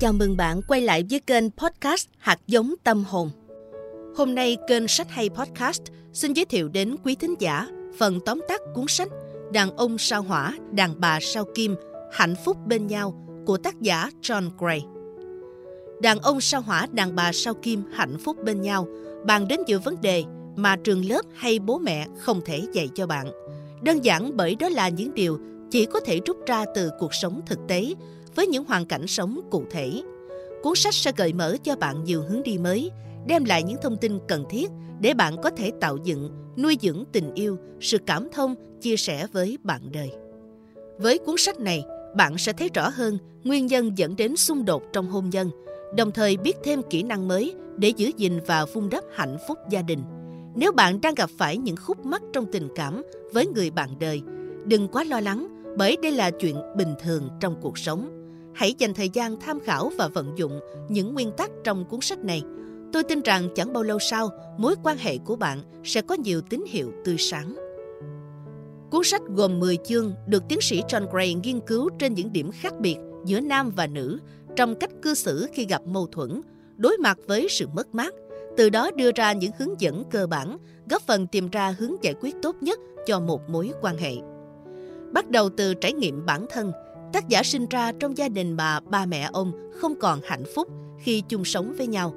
Chào mừng bạn quay lại với kênh podcast Hạt giống tâm hồn. Hôm nay kênh Sách hay Podcast xin giới thiệu đến quý thính giả phần tóm tắt cuốn sách Đàn ông sao hỏa, đàn bà sao kim, hạnh phúc bên nhau của tác giả John Gray. Đàn ông sao hỏa, đàn bà sao kim, hạnh phúc bên nhau bàn đến nhiều vấn đề mà trường lớp hay bố mẹ không thể dạy cho bạn. Đơn giản bởi đó là những điều chỉ có thể rút ra từ cuộc sống thực tế với những hoàn cảnh sống cụ thể. Cuốn sách sẽ gợi mở cho bạn nhiều hướng đi mới, đem lại những thông tin cần thiết để bạn có thể tạo dựng, nuôi dưỡng tình yêu, sự cảm thông, chia sẻ với bạn đời. Với cuốn sách này, bạn sẽ thấy rõ hơn nguyên nhân dẫn đến xung đột trong hôn nhân, đồng thời biết thêm kỹ năng mới để giữ gìn và vun đắp hạnh phúc gia đình. Nếu bạn đang gặp phải những khúc mắc trong tình cảm với người bạn đời, đừng quá lo lắng bởi đây là chuyện bình thường trong cuộc sống. Hãy dành thời gian tham khảo và vận dụng những nguyên tắc trong cuốn sách này. Tôi tin rằng chẳng bao lâu sau, mối quan hệ của bạn sẽ có nhiều tín hiệu tươi sáng. Cuốn sách gồm 10 chương được tiến sĩ John Gray nghiên cứu trên những điểm khác biệt giữa nam và nữ trong cách cư xử khi gặp mâu thuẫn, đối mặt với sự mất mát, từ đó đưa ra những hướng dẫn cơ bản, góp phần tìm ra hướng giải quyết tốt nhất cho một mối quan hệ. Bắt đầu từ trải nghiệm bản thân, tác giả sinh ra trong gia đình mà ba mẹ ông không còn hạnh phúc khi chung sống với nhau.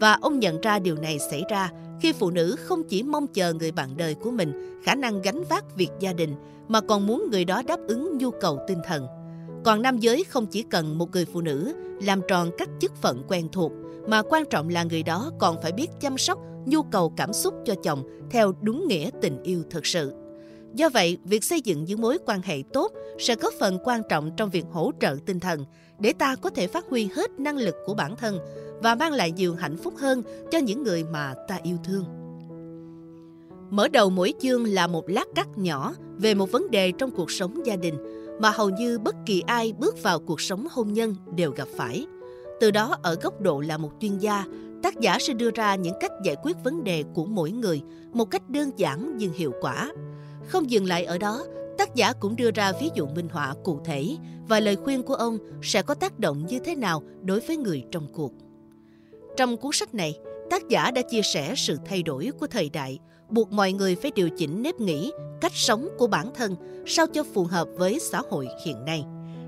Và ông nhận ra điều này xảy ra khi phụ nữ không chỉ mong chờ người bạn đời của mình khả năng gánh vác việc gia đình, mà còn muốn người đó đáp ứng nhu cầu tinh thần. Còn nam giới không chỉ cần một người phụ nữ làm tròn các chức phận quen thuộc, mà quan trọng là người đó còn phải biết chăm sóc nhu cầu cảm xúc cho chồng theo đúng nghĩa tình yêu thật sự. Do vậy, việc xây dựng những mối quan hệ tốt sẽ góp phần quan trọng trong việc hỗ trợ tinh thần để ta có thể phát huy hết năng lực của bản thân và mang lại nhiều hạnh phúc hơn cho những người mà ta yêu thương. Mở đầu mỗi chương là một lát cắt nhỏ về một vấn đề trong cuộc sống gia đình mà hầu như bất kỳ ai bước vào cuộc sống hôn nhân đều gặp phải. Từ đó ở góc độ là một chuyên gia, tác giả sẽ đưa ra những cách giải quyết vấn đề của mỗi người một cách đơn giản nhưng hiệu quả. Không dừng lại ở đó, tác giả cũng đưa ra ví dụ minh họa cụ thể và lời khuyên của ông sẽ có tác động như thế nào đối với người trong cuộc. Trong cuốn sách này, tác giả đã chia sẻ sự thay đổi của thời đại, buộc mọi người phải điều chỉnh nếp nghĩ, cách sống của bản thân sao cho phù hợp với xã hội hiện nay.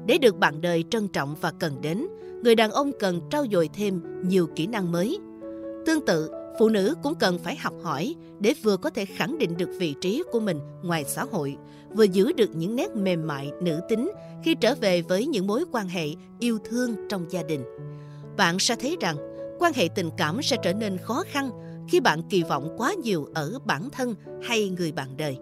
Để được bạn đời trân trọng và cần đến, người đàn ông cần trau dồi thêm nhiều kỹ năng mới. Tương tự, phụ nữ cũng cần phải học hỏi để vừa có thể khẳng định được vị trí của mình ngoài xã hội, vừa giữ được những nét mềm mại nữ tính khi trở về với những mối quan hệ yêu thương trong gia đình. Bạn sẽ thấy rằng quan hệ tình cảm sẽ trở nên khó khăn khi bạn kỳ vọng quá nhiều ở bản thân hay người bạn đời.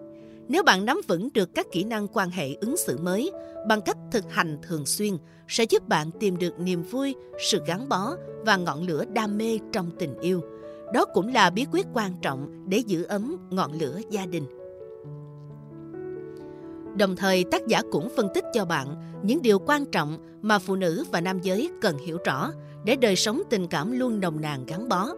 Nếu bạn nắm vững được các kỹ năng quan hệ ứng xử mới bằng cách thực hành thường xuyên sẽ giúp bạn tìm được niềm vui, sự gắn bó và ngọn lửa đam mê trong tình yêu – đó cũng là bí quyết quan trọng để giữ ấm ngọn lửa gia đình. Đồng thời tác giả cũng phân tích cho bạn những điều quan trọng mà phụ nữ và nam giới cần hiểu rõ để đời sống tình cảm luôn nồng nàn gắn bó.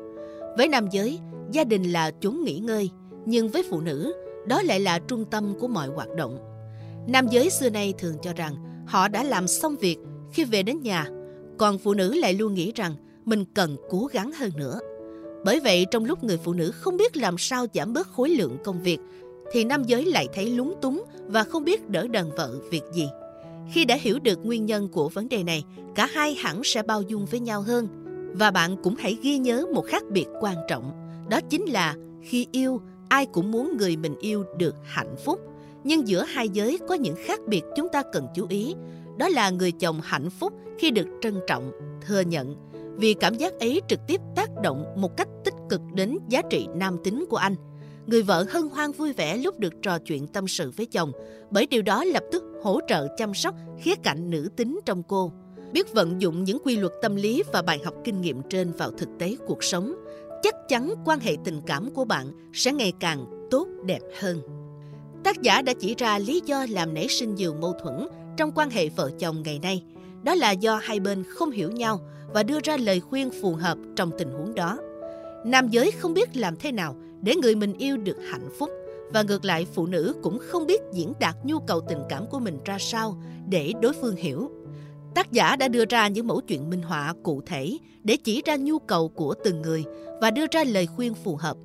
Với nam giới, gia đình là chốn nghỉ ngơi, nhưng với phụ nữ, đó lại là trung tâm của mọi hoạt động. Nam giới xưa nay thường cho rằng họ đã làm xong việc khi về đến nhà, còn phụ nữ lại luôn nghĩ rằng mình cần cố gắng hơn nữa. Bởi vậy, trong lúc người phụ nữ không biết làm sao giảm bớt khối lượng công việc, thì nam giới lại thấy lúng túng và không biết đỡ đần vợ việc gì. Khi đã hiểu được nguyên nhân của vấn đề này, cả hai hẳn sẽ bao dung với nhau hơn. Và bạn cũng hãy ghi nhớ một khác biệt quan trọng, đó chính là khi yêu, ai cũng muốn người mình yêu được hạnh phúc. Nhưng giữa hai giới có những khác biệt chúng ta cần chú ý. Đó là người chồng hạnh phúc khi được trân trọng, thừa nhận vì cảm giác ấy trực tiếp tác động một cách tích cực đến giá trị nam tính của anh. Người vợ hân hoan vui vẻ lúc được trò chuyện tâm sự với chồng, bởi điều đó lập tức hỗ trợ chăm sóc khía cạnh nữ tính trong cô. Biết vận dụng những quy luật tâm lý và bài học kinh nghiệm trên vào thực tế cuộc sống, chắc chắn quan hệ tình cảm của bạn sẽ ngày càng tốt đẹp hơn. Tác giả đã chỉ ra lý do làm nảy sinh nhiều mâu thuẫn trong quan hệ vợ chồng ngày nay. Đó là do hai bên không hiểu nhau và đưa ra lời khuyên phù hợp trong tình huống đó. Nam giới không biết làm thế nào để người mình yêu được hạnh phúc và ngược lại phụ nữ cũng không biết diễn đạt nhu cầu tình cảm của mình ra sao để đối phương hiểu. Tác giả đã đưa ra những mẫu chuyện minh họa cụ thể để chỉ ra nhu cầu của từng người và đưa ra lời khuyên phù hợp.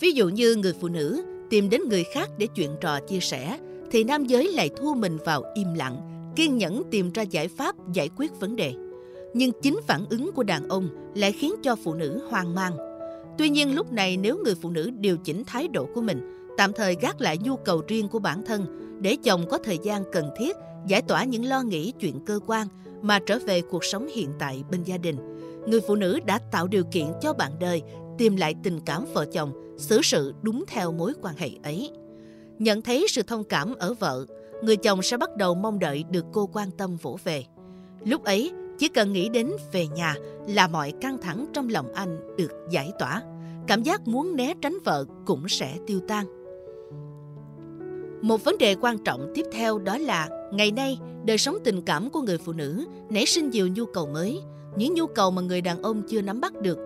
Ví dụ như người phụ nữ tìm đến người khác để chuyện trò chia sẻ, thì nam giới lại thu mình vào im lặng, kiên nhẫn tìm ra giải pháp giải quyết vấn đề. Nhưng chính phản ứng của đàn ông lại khiến cho phụ nữ hoang mang. Tuy nhiên lúc này nếu người phụ nữ điều chỉnh thái độ của mình, tạm thời gác lại nhu cầu riêng của bản thân, để chồng có thời gian cần thiết giải tỏa những lo nghĩ chuyện cơ quan mà trở về cuộc sống hiện tại bên gia đình. Người phụ nữ đã tạo điều kiện cho bạn đời tìm lại tình cảm vợ chồng, xử sự đúng theo mối quan hệ ấy. Nhận thấy sự thông cảm ở vợ, người chồng sẽ bắt đầu mong đợi được cô quan tâm vỗ về. Lúc ấy, chỉ cần nghĩ đến về nhà là mọi căng thẳng trong lòng anh được giải tỏa. Cảm giác muốn né tránh vợ cũng sẽ tiêu tan. Một vấn đề quan trọng tiếp theo đó là ngày nay đời sống tình cảm của người phụ nữ nảy sinh nhiều nhu cầu mới, những nhu cầu mà người đàn ông chưa nắm bắt được.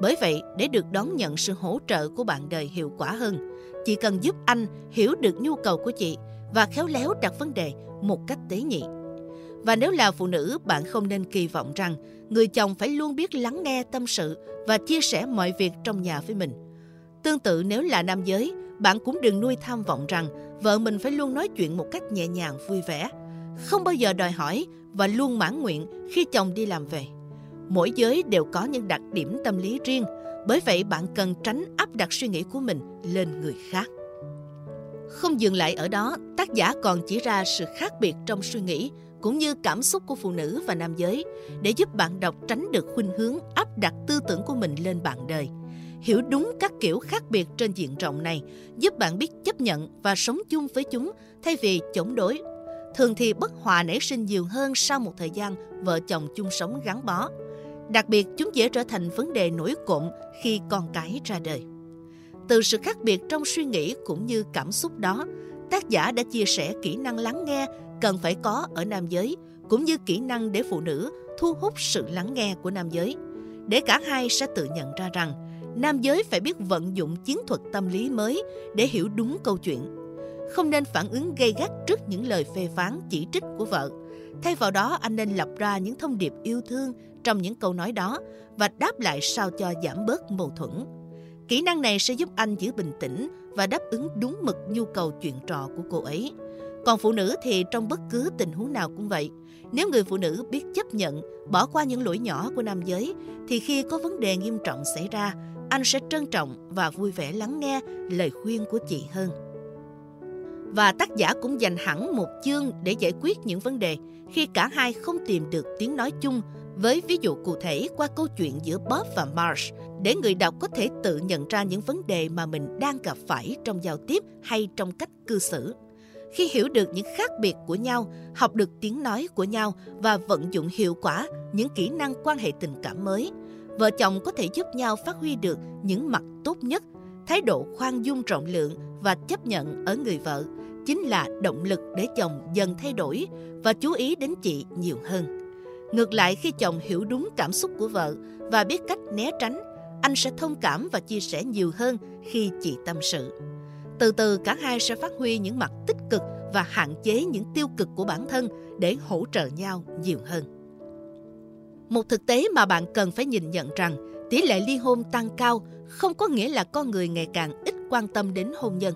Bởi vậy, để được đón nhận sự hỗ trợ của bạn đời hiệu quả hơn, chị cần giúp anh hiểu được nhu cầu của chị và khéo léo đặt vấn đề một cách tế nhị. Và nếu là phụ nữ, bạn không nên kỳ vọng rằng người chồng phải luôn biết lắng nghe tâm sự và chia sẻ mọi việc trong nhà với mình. Tương tự nếu là nam giới, bạn cũng đừng nuôi tham vọng rằng vợ mình phải luôn nói chuyện một cách nhẹ nhàng vui vẻ, không bao giờ đòi hỏi và luôn mãn nguyện khi chồng đi làm về. Mỗi giới đều có những đặc điểm tâm lý riêng, bởi vậy bạn cần tránh áp đặt suy nghĩ của mình lên người khác. Không dừng lại ở đó, tác giả còn chỉ ra sự khác biệt trong suy nghĩ cũng như cảm xúc của phụ nữ và nam giới để giúp bạn đọc tránh được khuynh hướng áp đặt tư tưởng của mình lên bạn đời – hiểu đúng các kiểu khác biệt trên diện rộng này giúp bạn biết chấp nhận và sống chung với chúng thay vì chống đối. Thường thì bất hòa nảy sinh nhiều hơn sau một thời gian vợ chồng chung sống gắn bó. Đặc biệt, chúng dễ trở thành vấn đề nổi cộm khi con cái ra đời. Từ sự khác biệt trong suy nghĩ cũng như cảm xúc đó, tác giả đã chia sẻ kỹ năng lắng nghe cần phải có ở nam giới, cũng như kỹ năng để phụ nữ thu hút sự lắng nghe của nam giới. Để cả hai sẽ tự nhận ra rằng nam giới phải biết vận dụng chiến thuật tâm lý mới để hiểu đúng câu chuyện. Không nên phản ứng gây gắt trước những lời phê phán chỉ trích của vợ. Thay vào đó, anh nên lập ra những thông điệp yêu thương trong những câu nói đó và đáp lại sao cho giảm bớt mâu thuẫn. Kỹ năng này sẽ giúp anh giữ bình tĩnh và đáp ứng đúng mực nhu cầu chuyện trò của cô ấy. Còn phụ nữ thì trong bất cứ tình huống nào cũng vậy. Nếu người phụ nữ biết chấp nhận, bỏ qua những lỗi nhỏ của nam giới, thì khi có vấn đề nghiêm trọng xảy ra, anh sẽ trân trọng và vui vẻ lắng nghe lời khuyên của chị hơn. Và tác giả cũng dành hẳn một chương để giải quyết những vấn đề khi cả hai không tìm được tiếng nói chung với ví dụ cụ thể qua câu chuyện giữa Bob và Marsh để người đọc có thể tự nhận ra những vấn đề mà mình đang gặp phải trong giao tiếp hay trong cách cư xử. Khi hiểu được những khác biệt của nhau, học được tiếng nói của nhau và vận dụng hiệu quả những kỹ năng quan hệ tình cảm mới, vợ chồng có thể giúp nhau phát huy được những mặt tốt nhất thái độ khoan dung rộng lượng và chấp nhận ở người vợ chính là động lực để chồng dần thay đổi và chú ý đến chị nhiều hơn. Ngược lại khi chồng hiểu đúng cảm xúc của vợ và biết cách né tránh anh sẽ thông cảm và chia sẻ nhiều hơn khi chị tâm sự. Từ từ cả hai sẽ phát huy những mặt tích cực và hạn chế những tiêu cực của bản thân để hỗ trợ nhau nhiều hơn một thực tế mà bạn cần phải nhìn nhận rằng tỷ lệ ly hôn tăng cao không có nghĩa là con người ngày càng ít quan tâm đến hôn nhân.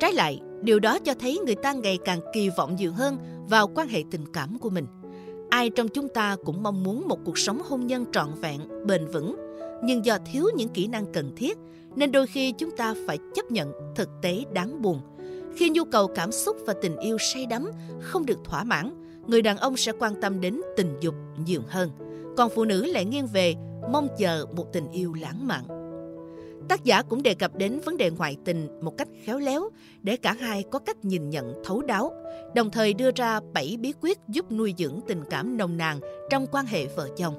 Trái lại, điều đó cho thấy người ta ngày càng kỳ vọng nhiều hơn vào quan hệ tình cảm của mình. Ai trong chúng ta cũng mong muốn một cuộc sống hôn nhân trọn vẹn, bền vững, nhưng do thiếu những kỹ năng cần thiết nên đôi khi chúng ta phải chấp nhận thực tế đáng buồn. Khi nhu cầu cảm xúc và tình yêu say đắm không được thỏa mãn, người đàn ông sẽ quan tâm đến tình dục nhiều hơn còn phụ nữ lại nghiêng về mong chờ một tình yêu lãng mạn. Tác giả cũng đề cập đến vấn đề ngoại tình một cách khéo léo để cả hai có cách nhìn nhận thấu đáo, đồng thời đưa ra 7 bí quyết giúp nuôi dưỡng tình cảm nồng nàn trong quan hệ vợ chồng.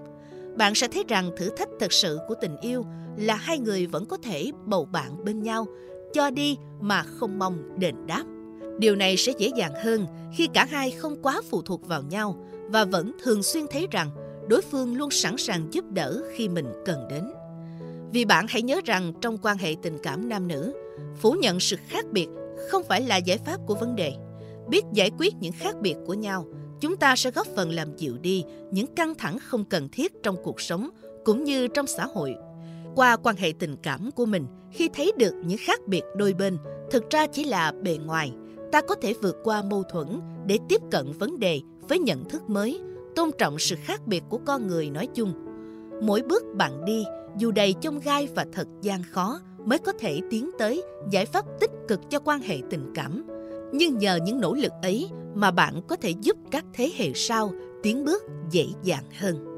Bạn sẽ thấy rằng thử thách thực sự của tình yêu là hai người vẫn có thể bầu bạn bên nhau, cho đi mà không mong đền đáp. Điều này sẽ dễ dàng hơn khi cả hai không quá phụ thuộc vào nhau và vẫn thường xuyên thấy rằng đối phương luôn sẵn sàng giúp đỡ khi mình cần đến. Vì bạn hãy nhớ rằng trong quan hệ tình cảm nam nữ, phủ nhận sự khác biệt không phải là giải pháp của vấn đề. Biết giải quyết những khác biệt của nhau chúng ta sẽ góp phần làm dịu đi những căng thẳng không cần thiết trong cuộc sống cũng như trong xã hội. Qua quan hệ tình cảm của mình, khi thấy được những khác biệt đôi bên, thực ra chỉ là bề ngoài, ta có thể vượt qua mâu thuẫn để tiếp cận vấn đề với nhận thức mới, tôn trọng sự khác biệt của con người nói chung. Mỗi bước bạn đi, dù đầy chông gai và thật gian khó, mới có thể tiến tới giải pháp tích cực cho quan hệ tình cảm. Nhưng nhờ những nỗ lực ấy mà bạn có thể giúp các thế hệ sau tiến bước dễ dàng hơn.